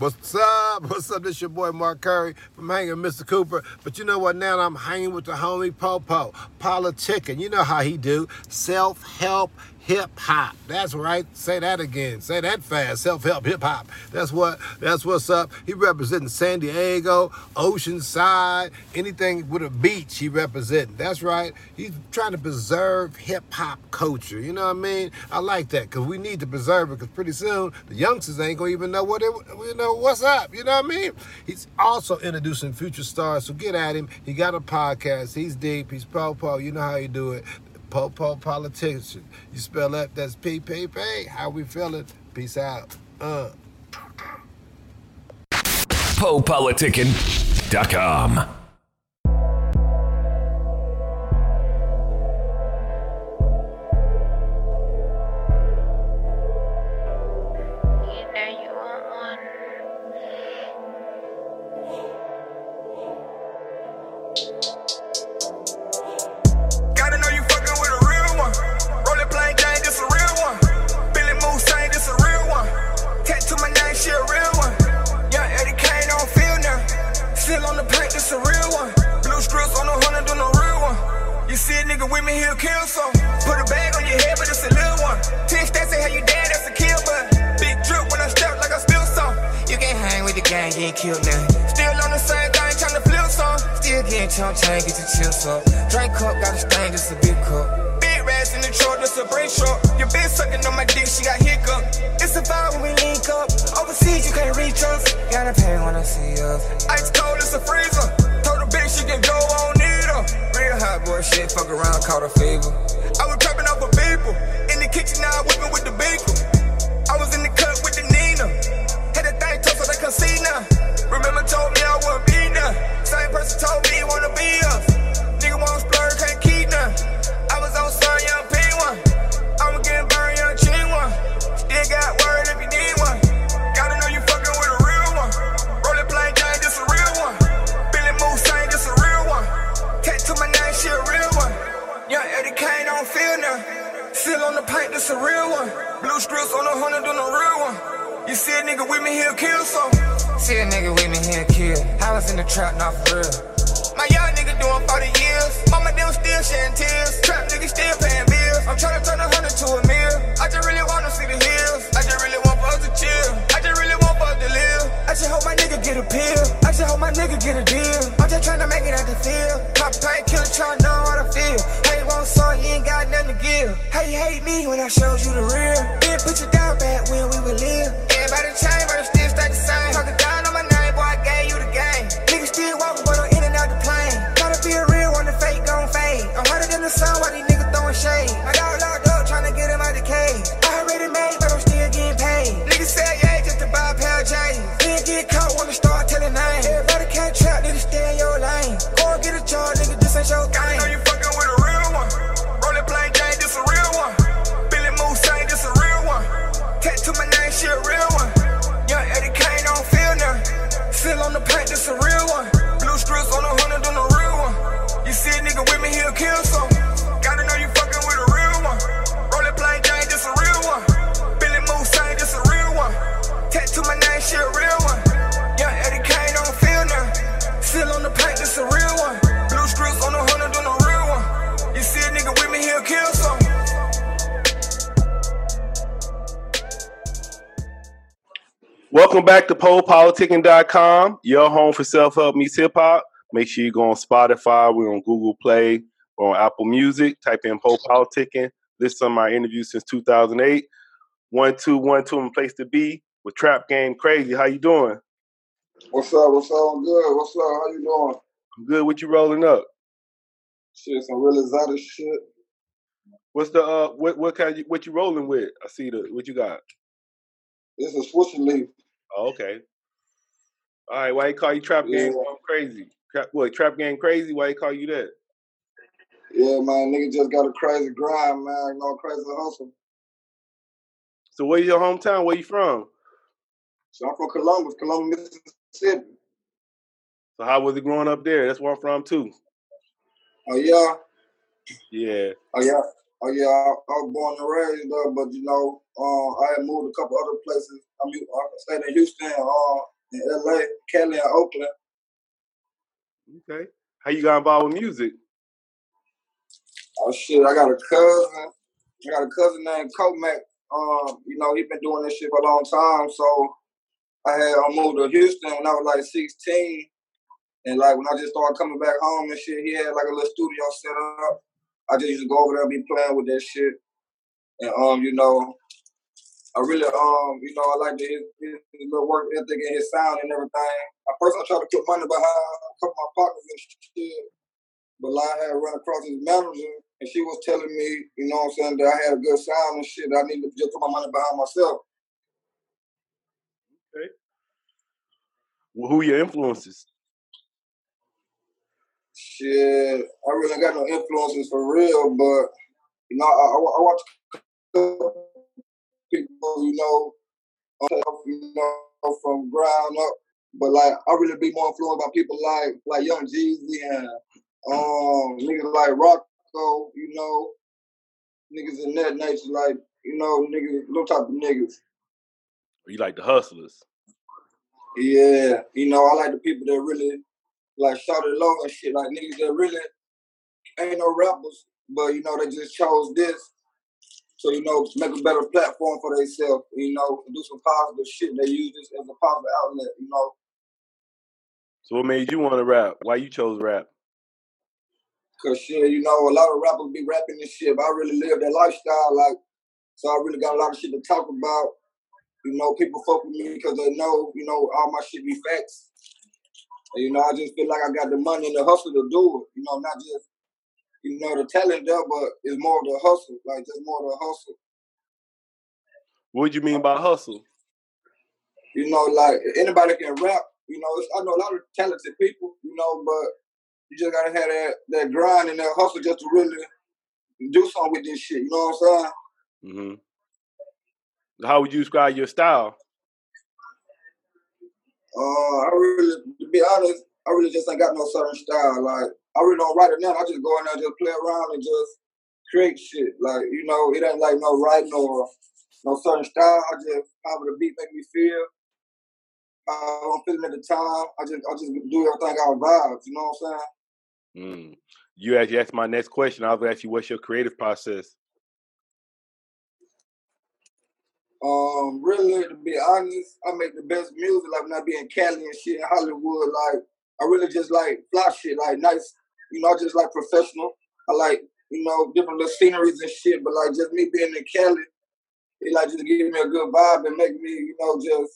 What's up? What's up? This your boy Mark Curry from Hanging Mr. Cooper. But you know what? Now I'm hanging with the homie Popo, politicking. You know how he do. Self-help hip hop. That's right. Say that again. Say that fast. Self help hip hop. That's what. That's what's up. He representing San Diego, Oceanside, anything with a beach. He representing. That's right. He's trying to preserve hip hop culture. You know what I mean? I like that because we need to preserve it because pretty soon the youngsters ain't gonna even know what it. You know what's up. You know what I mean? He's also introducing future stars. So get at him. He got a podcast. He's deep. He's po-po. You know how you do it. Po-po politician. You spell that, that's P-P-P. How we feeling? Peace out. Uh. PoPoliticking.com. nigga with me, he'll kill some. Put a bag on your head, but it's a little one. Ten stats say how you dad, that's a kill, but big drip when I step like I spill some. You can't hang with the gang, getting killed now. Still on the same thing, trying to flip some. Still getting chump chain, get your chips up. Drink cup, got a stain, just a big cup. Big rats in the truck, just a brake truck. Your bitch sucking on my dick, she got hiccup. It's a vibe when we link up. Overseas, you can't reach us. Gotta pay when I see us. Ice cold, it's a freezer. Told the bitch she can go on boy shit, fuck around, caught a fever. I was trapping off a people. In the kitchen, now I whipping with the beaker. I was in the cut with the Nina. Had a thing tough so they could see now. Remember told me I wouldn't pill. I just hope my nigga get a deal. I'm just tryna make it out the field. Pop pain killer tryna know how to feel. You want some, you ain't got nothing to give. How you hate me when I showed you the real? Then put you down back when we would live. Everybody change, but it still stay the same. Talking down on my name, boy, I gave you the game. Niggas still walking, but I'm in and out the plane. Gotta be a real one, the fake gon' fade. I'm harder than the sun, why these niggas throwing shade? Welcome back to PoePoliticking.com, your home for self-help meets hip-hop. Make sure you go on Spotify, we're on Google Play, we're on Apple Music. Type in Poe Politicking. List some of my interviews since 2008. One, two, one, two, and place to be with Trap Gang Crazy. How you doing? What's up? What's up? I'm good. What's up? How you doing? I'm good. What you rolling up? Shit, some real exotic shit. What's the uh what what kind you, what you rolling with? I see the what you got. This is Swisher Leaf. Oh, okay. All right, why you call you Trap Gang Yeah. Crazy? Trap, what Trap Gang Crazy? Why you call you that? Yeah, man, nigga just got a crazy grind, man. You know, crazy hustle. So where's your hometown? Where you from? So I'm from Columbus, Columbus, Mississippi. So how was it growing up there? That's where I'm from too. Oh yeah, Yeah. oh yeah, oh yeah. I, I was born and raised there, but you know, uh, I had moved a couple other places I'm, I stayed in Houston, uh, in LA, Cali, and Oakland. Okay. How you got involved with music? Oh shit, I got a cousin. I got a cousin named Comac. Um, you know, he been doing this shit for a long time. So I had I moved to Houston when I was like 16. And like when I just started coming back home and shit, he had like a little studio set up. I just used to go over there and be playing with that shit. And um, you know, I really um, you know, I like the, his, his, his little work ethic and his sound and everything. At first I tried to put money behind a couple of my pockets and shit. But I had run across his manager and she was telling me, you know what I'm saying, that I had a good sound and shit. I need to just put my money behind myself. Well, who your influences? Shit, I really got no influences for real, but you know, I, I, I watch people, you know, uh, you know, from ground up. But like, I really be more influenced by people like like Young Jeezy and um niggas like Rocco, you know, niggas in that nature, like you know, niggas, those type of niggas. You like the hustlers? Yeah, you know, I like the people that really like shout it low and shit, like niggas that really ain't no rappers, but you know, they just chose this. So, you know, make a better platform for themselves, you know, do some positive shit. They use this as a positive outlet, you know. So what made you want to rap? Why you chose rap? Cause shit, you know, a lot of rappers be rapping this shit, but I really live that lifestyle, like, so I really got a lot of shit to talk about. You know, people fuck with me because they know, you know, all my shit be facts. And, you know, I just feel like I got the money and the hustle to do it. You know, not just, you know, the talent there, but it's more of the hustle, like just more of the hustle. What do you mean by hustle? You know, like anybody can rap. You know, it's, I know a lot of talented people. You know, but you just gotta have that that grind and that hustle just to really do something with this shit. You know what I'm saying? Mm-hmm. How would you describe your style? Uh, I really, to be honest, I really just ain't got no certain style. Like, I really don't write it down. I just go in there, just play around and just create shit. Like, you know, it ain't like no writing or no certain style. I just however the beat make me feel. How I'm feeling at the time. I just, I just do everything out vibes. You know what I'm saying? Mm. You actually asked my next question. I was gonna ask you what's your creative process? Um, really, to be honest, I make the best music. Like when I be in Cali and shit in Hollywood, like I really just like fly shit, like nice. You know, I just like professional. I like you know different little sceneries and shit. But like just me being in Cali, it like just give me a good vibe and make me you know just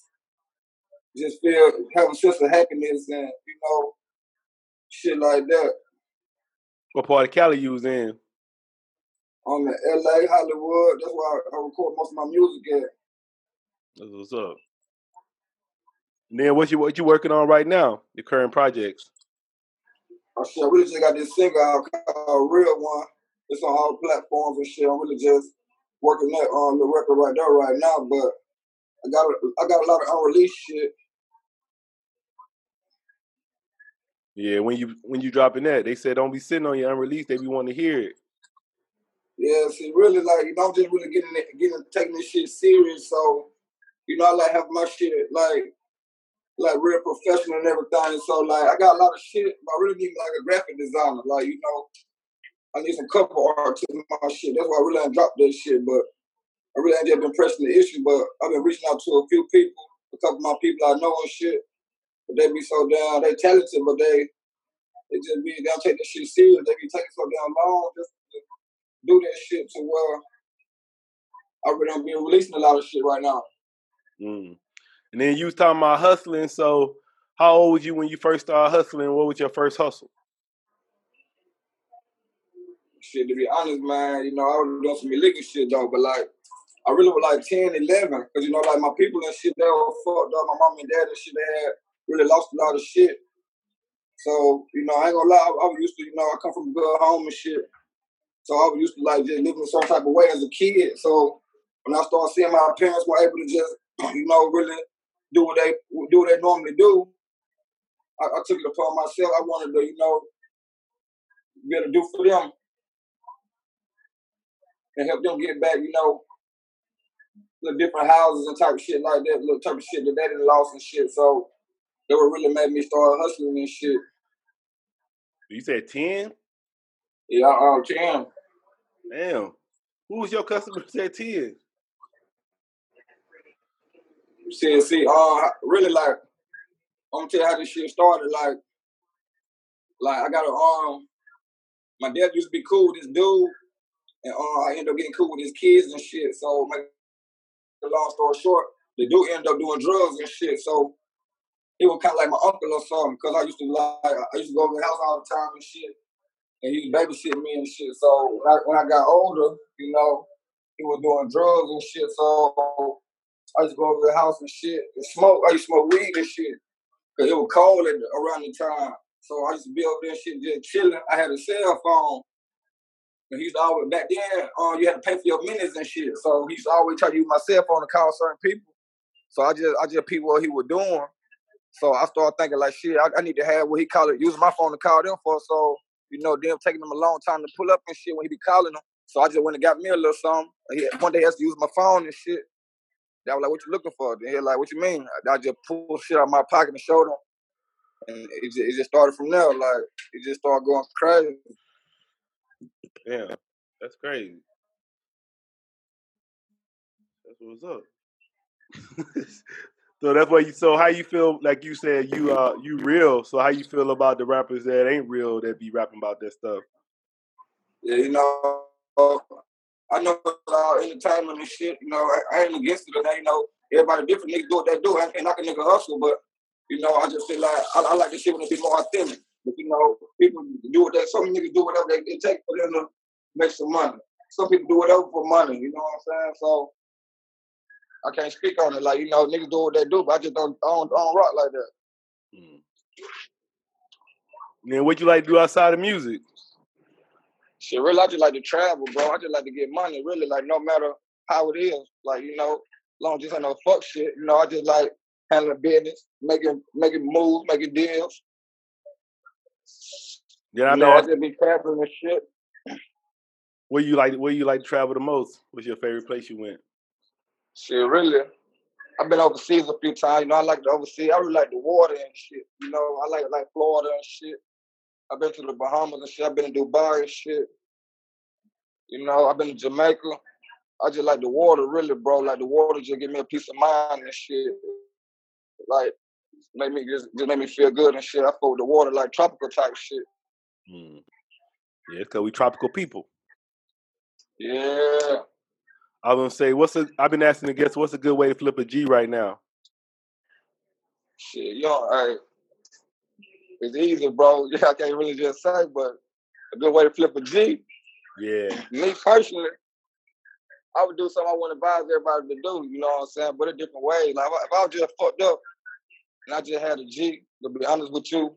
just feel have a sense of happiness and you know shit like that. What part of Cali you was in? On the LA, Hollywood, that's where I, I record most of my music at. That's what's up. And then what you what you working on right now? Your current projects? I really just got this single out called Real One. It's on all platforms and shit. I'm really just working that on the record right there right now. But I got a, I got a lot of unreleased shit. Yeah, when you when you dropping that, they said don't be sitting on your unreleased. They be wanting to hear it. Yeah, see, really like you know, I'm just really getting it, getting taking this shit serious. So, you know, I like have my shit like like real professional and everything. So like I got a lot of shit, but I really need like a graphic designer. Like, you know, I need some cover art to my shit. That's why I really ain't dropped that shit. But I really ain't just been pressing the issue. But I've been reaching out to a few people, a couple of my people I know and shit. But they be so down, they talented, but they they just be they don't take this shit serious. They be taking so damn long just to do that shit to where I really don't be releasing a lot of shit right now. Mm. And then you was talking about hustling. So how old was you when you first started hustling? What was your first hustle? Shit, to be honest, man, you know, I was doing some illegal shit though, but like, I really was like 10, 11, because, you know, like my people and shit, they were fucked up. My mom and dad and shit, they had really lost a lot of shit. So, you know, I ain't gonna lie, I, I was used to, you know, I come from a good home and shit. So I was used to like just living certain type of way as a kid. So when I started seeing my parents were able to just, you know, really do what they do what they normally do, I, I took it upon myself. I wanted to, you know, be able to do for them and help them get back, you know, little different houses and type of shit like that, little type of shit that they didn't lost and shit. So that what really made me start hustling and shit. You said ten. Yeah, um, Cam. Damn. Who was your customers at ten? See, uh, really like, I'm gonna tell you how this shit started. Like, like I got a um, my dad used to be cool with this dude, and uh, I ended up getting cool with his kids and shit. So, make the long story short, the dude ended up doing drugs and shit. So he was kind of like my uncle or something, because I used to like, I used to go over the house all the time and shit, and he was babysitting me and shit. So when I, when I got older, you know, he was doing drugs and shit. So I to go over the house and shit and smoke. I used to smoke weed and shit. Cause it was cold at, around the time. So I used to be over there and shit just chilling. I had a cell phone. And he used to always back then, uh, you had to pay for your minutes and shit. So he used to always try to use my cell phone to call certain people. So I just I just peeped what he was doing. So I started thinking like shit, I, I need to have what he called it, using my phone to call them for. So, you know, them taking them a long time to pull up and shit when he be calling them. So I just went and got me a little something. He, one day I to use my phone and shit. They was like, "What you looking for?" Then he like, "What you mean?" I just pulled shit out of my pocket and showed him, and it just, it just started from there. Like it just started going crazy. Yeah, that's crazy. That's what's up. so that's why you. So how you feel? Like you said, you uh you real. So how you feel about the rappers that ain't real that be rapping about that stuff? Yeah, you know, I know uh, entertainment and shit. You know, I, I ain't against it. And you know, everybody different. Niggas do what they do, and, and I can nigga hustle. But you know, I just feel like I, I like the shit when it be more authentic. But you know, people do what they. Some niggas do whatever they, it take for them to make some money. Some people do whatever for money. You know what I'm saying? So I can't speak on it. Like you know, niggas do what they do, but I just don't I don't, I don't rock like that. Mm. Then what you like to do outside of music? Shit, really, I just like to travel, bro. I just like to get money, really. Like no matter how it is, like you know, long as I know fuck shit, you know, I just like handling business, making making moves, making deals. Yeah, I you know, I know. just be traveling and shit. Where you like? Where you like to travel the most? What's your favorite place you went? Shit, really. I've been overseas a few times. You know, I like to overseas. I really like the water and shit. You know, I like like Florida and shit. I've been to the Bahamas and shit. I've been to Dubai and shit. You know, I've been to Jamaica. I just like the water, really, bro. Like the water just give me a peace of mind and shit. Like make me just, just make me feel good and shit. I with the water, like tropical type shit. Mm. Yeah, cause we tropical people. Yeah. I was gonna say, what's a? I've been asking the guests, what's a good way to flip a G right now? Shit, yo, hey, it's easy, bro. Yeah, I can't really just say, but a good way to flip a G. Yeah, Me personally, I would do something I want to advise everybody to do. You know what I'm saying? But a different way. Like if I, was just fucked up and I just had a G, to be honest with you,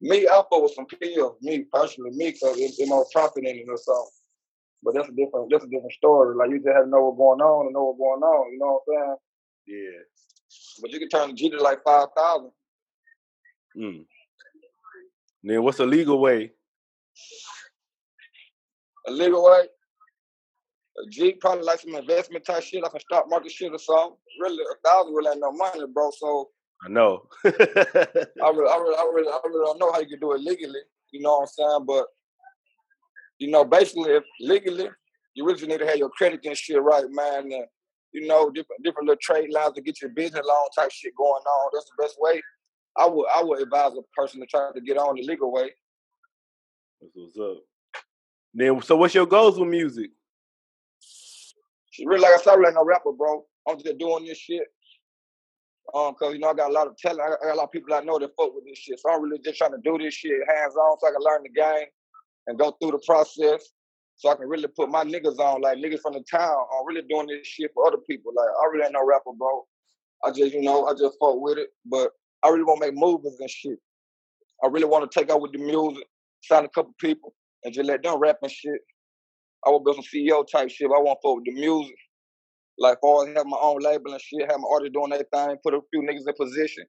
me, I fuck with some pills. Me personally, me, cause it's it more profit in it or something. But that's a different, that's a different story. Like you just have to know what's going on and know what's going on. You know what I'm saying? yeah. But you can turn the G to like five thousand. Mm. Then what's a legal way? A legal way. A G probably like some investment type shit, like a stock market shit or something. Really, a thousand really ain't no money, bro. So I know. I really, I really, I really, I really don't know how you can do it legally. You know what I'm saying? But you know, basically, if legally, you really need to have your credit and shit right, man. And you know, different different little trade lines to get your business loan type shit going on. That's the best way. I would I would advise a person to try to get on the legal way. That's what's up. Then, so what's your goals with music? Really like I said, I really ain't no rapper, bro. I'm just doing this shit. Um, cause you know I got a lot of talent. I got, I got a lot of people I know that fuck with this shit. So I'm really just trying to do this shit hands on, so I can learn the game and go through the process, so I can really put my niggas on, like niggas from the town. I'm really doing this shit for other people. Like I really ain't no rapper, bro. I just you know I just fuck with it, but I really want to make movies and shit. I really want to take out with the music, sign a couple people, and just let them rap and shit. I want to build some CEO type shit. I want to fuck with the music. Like, always have my own label and shit, have my artists doing their thing, put a few niggas in position.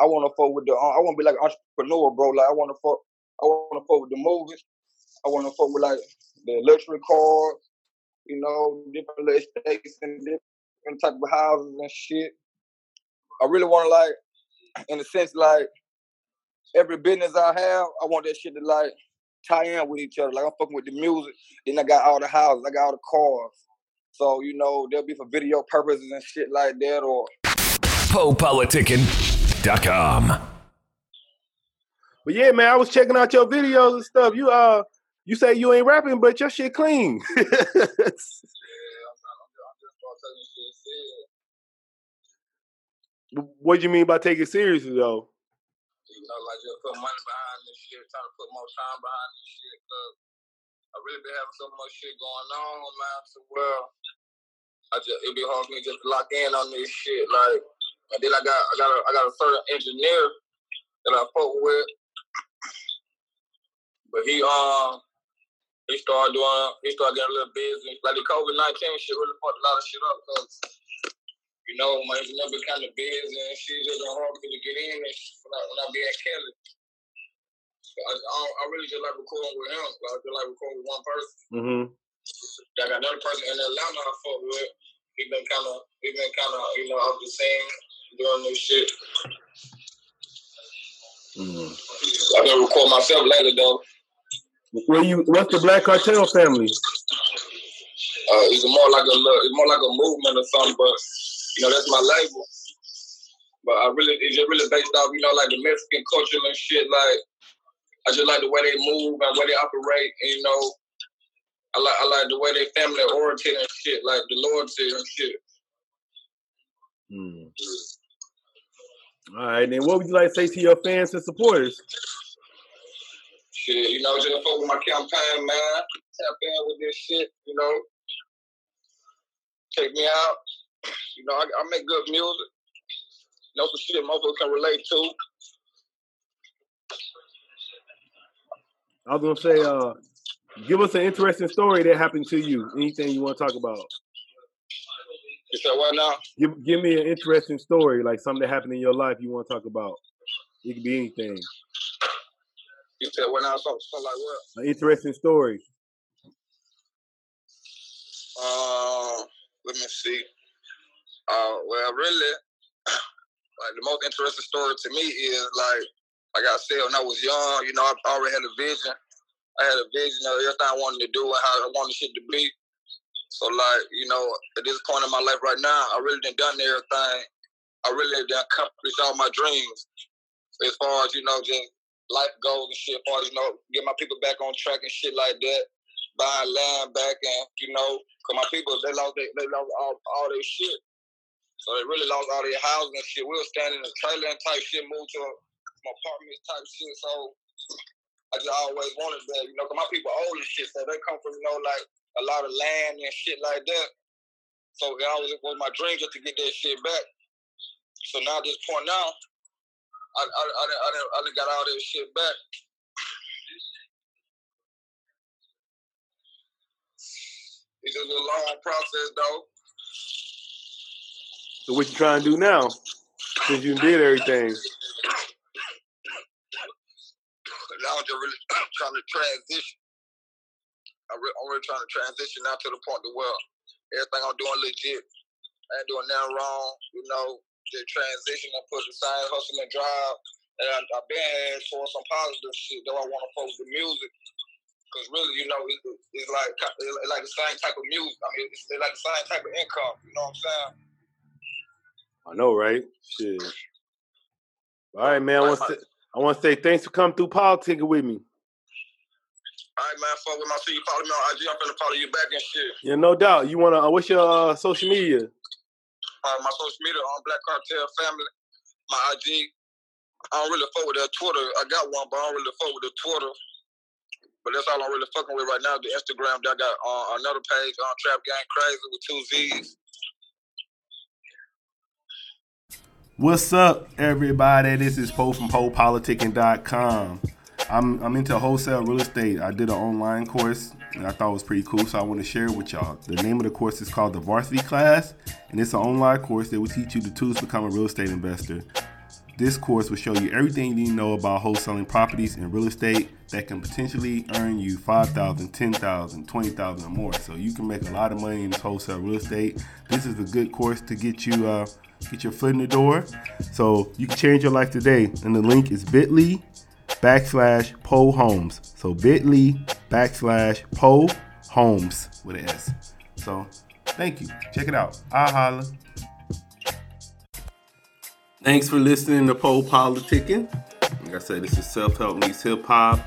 I want to fuck with the, uh, I want to be like an entrepreneur, bro. Like, I want to fuck, I want to fuck with the movies. I want to fuck with like the luxury cars. you know, different little estates and different type of houses and shit. I really want to like, in a sense, like every business I have, I want that shit to like tie in with each other. Like I'm fucking with the music, then I got all the houses, I got all the cars. So you know, they'll be for video purposes and shit like that, or PoePoliticking.com. But yeah, man, I was checking out your videos and stuff. You uh, you say you ain't rapping, but your shit clean. what do you mean by take it seriously though? you know, like just put money behind this shit, trying to put more time behind this shit, cause I really been having so much shit going on, man. So well, I just it'd be hard for me just to lock in on this shit, like. And then I got I got a I got a certain engineer that I fuck with, but he um he started doing he started getting a little busy. Like the COVID nineteen shit really fucked a lot of shit up, cause you know, my been kind of busy and shit just been hard for me to get in and shit when I, when I be at Cali. I, I, I really just like recording with him. Like, I just like recording with one person. Mm-hmm. I got another person in Atlanta I fuck with. He been kind of, he been kind of, you know, off the scene doing this shit. Mm-hmm. I been record myself lately though. Where you? What's the Black Cartel family? Uh, it's more like a, it's more like a movement or something, but you know, that's my label. But I really, it's just really based off, you know, like the Mexican culture and shit. Like, I just like the way they move and way they operate. And, you know, I like, I like the way they family oriented and shit, like the loyalty and shit. Mm. All right, then what would you like to say to your fans and supporters? Shit, you know, just fuck with my campaign, man. Tap in with this shit, you know. Check me out. You know, I, I make good music. You know, some shit most people can relate to. I was gonna say, uh, give us an interesting story that happened to you. Anything you want to talk about? You said what now? Give give me an interesting story, like something that happened in your life you want to talk about. It could be anything. You said what now? Something, something like what? An interesting story. Uh, let me see. Uh, well, really, like the most interesting story to me is like, like I said, when I was young, you know, I already had a vision. I had a vision of everything I wanted to do and how I wanted shit to be. So, like, you know, at this point in my life right now, I really done done everything. I really done accomplished all my dreams. As far as, you know, just life goals and shit, as far as, you know, get my people back on track and shit like that buying land back and you know, cause my people they lost they, they lost all, all their shit. So they really lost all their houses and shit. We were standing in a trailer and type shit, moved to some apartments type shit. So I just always wanted that, you know, cause my people old and shit, so they come from, you know, like a lot of land and shit like that. So it always was my dream just to get that shit back. So now at this point now, I I I, I, I done got all this shit back. It's a long process though. So what you trying to do now? Since you did everything. Now I'm just really trying to transition. I'm really, trying to transition now to the point to where everything I'm doing legit. I ain't doing nothing wrong, you know, just transition and put the same hustle and drive. And I've been heading towards some positive shit, though I want to focus the music. Because really, you know, it, it's like it's like the same type of music. I mean, it's, it's like the same type of income, you know what I'm saying? I know, right? Shit. All right, man. I want to say, I want to say thanks for coming through politicking with me. All right, man, fuck with my shit. You follow me on IG, I'm finna follow you back and shit. Yeah, no doubt. You wanna? Uh, what's your uh, social media? uh, my social media on Black Cartel Family, my IG. I don't really fuck with that Twitter. I got one, but I don't really fuck with the Twitter. But that's all I'm really fucking with right now. The Instagram, I got uh, another page on Trap Gang Crazy with two Z's. What's up, everybody? This is Poe from PoePoliticking.com. I'm I'm into wholesale real estate. I did an online course and I thought it was pretty cool, so I want to share it with y'all. The name of the course is called the Varsity Class, and it's an online course that will teach you the tools to become a real estate investor. This course will show you everything you need to know about wholesaling properties and real estate that can potentially earn you 5000 10000 20000 or more. So you can make a lot of money in this wholesale real estate. This is a good course to get you uh, get your foot in the door. So you can change your life today. And the link is bit.ly backslash Poe Homes. So bit.ly backslash Poe Homes with an S. So thank you. Check it out. I holla. Thanks for listening to Poe Politicking. Like I said, this is self help meets hip hop.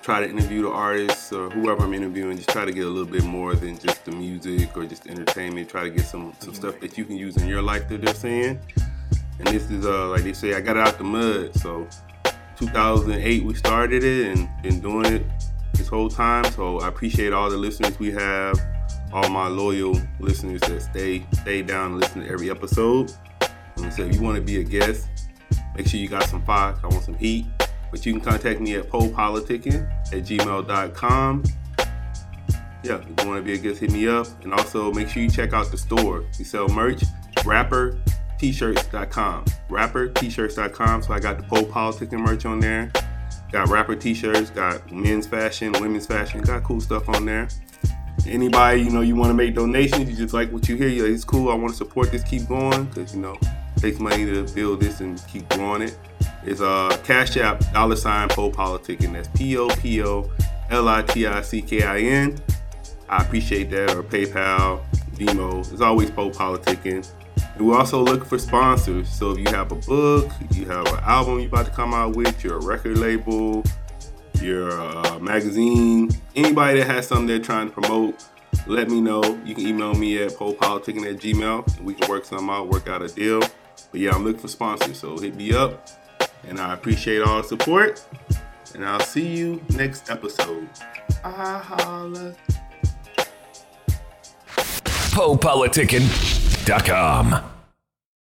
Try to interview the artists or whoever I'm interviewing. Just try to get a little bit more than just the music or just entertainment. Try to get some some stuff that you can use in your life that they're saying. And this is uh like they say, I got it out the mud. So 2008 we started it and been doing it this whole time. So I appreciate all the listeners we have, all my loyal listeners that stay stay down and listen to every episode. So if you want to be a guest, make sure you got some fire. I want some heat. But you can contact me at polepoliticking at gmail.com. Yeah, if you want to be a guest, hit me up. And also make sure you check out the store. We sell merch, rapper, t-shirts.com. Rapper, t-shirts.com. So I got the Poe Politicking merch on there. Got rapper t-shirts, got men's fashion, women's fashion, got cool stuff on there. Anybody, you know, you want to make donations, you just like what you hear, you're like, it's cool, I want to support this, keep going, because, you know, takes money to build this and keep growing it. It's uh, Cash App, dollar sign, Poe Politicking. That's P-O-P-O-L-I-T-I-C-K-I-N. I appreciate that, or PayPal, Venmo. It's always Poe Politicking. And we're also looking for sponsors. So if you have a book, you have an album you're about to come out with, you're a record label, your uh, magazine, anybody that has something they're trying to promote, let me know. You can email me at polepoliticking at gmail. And we can work something out, work out a deal. But yeah, I'm looking for sponsors, so hit me up. And I appreciate all the support. And I'll see you next episode. I holla. PoePoliticking.com.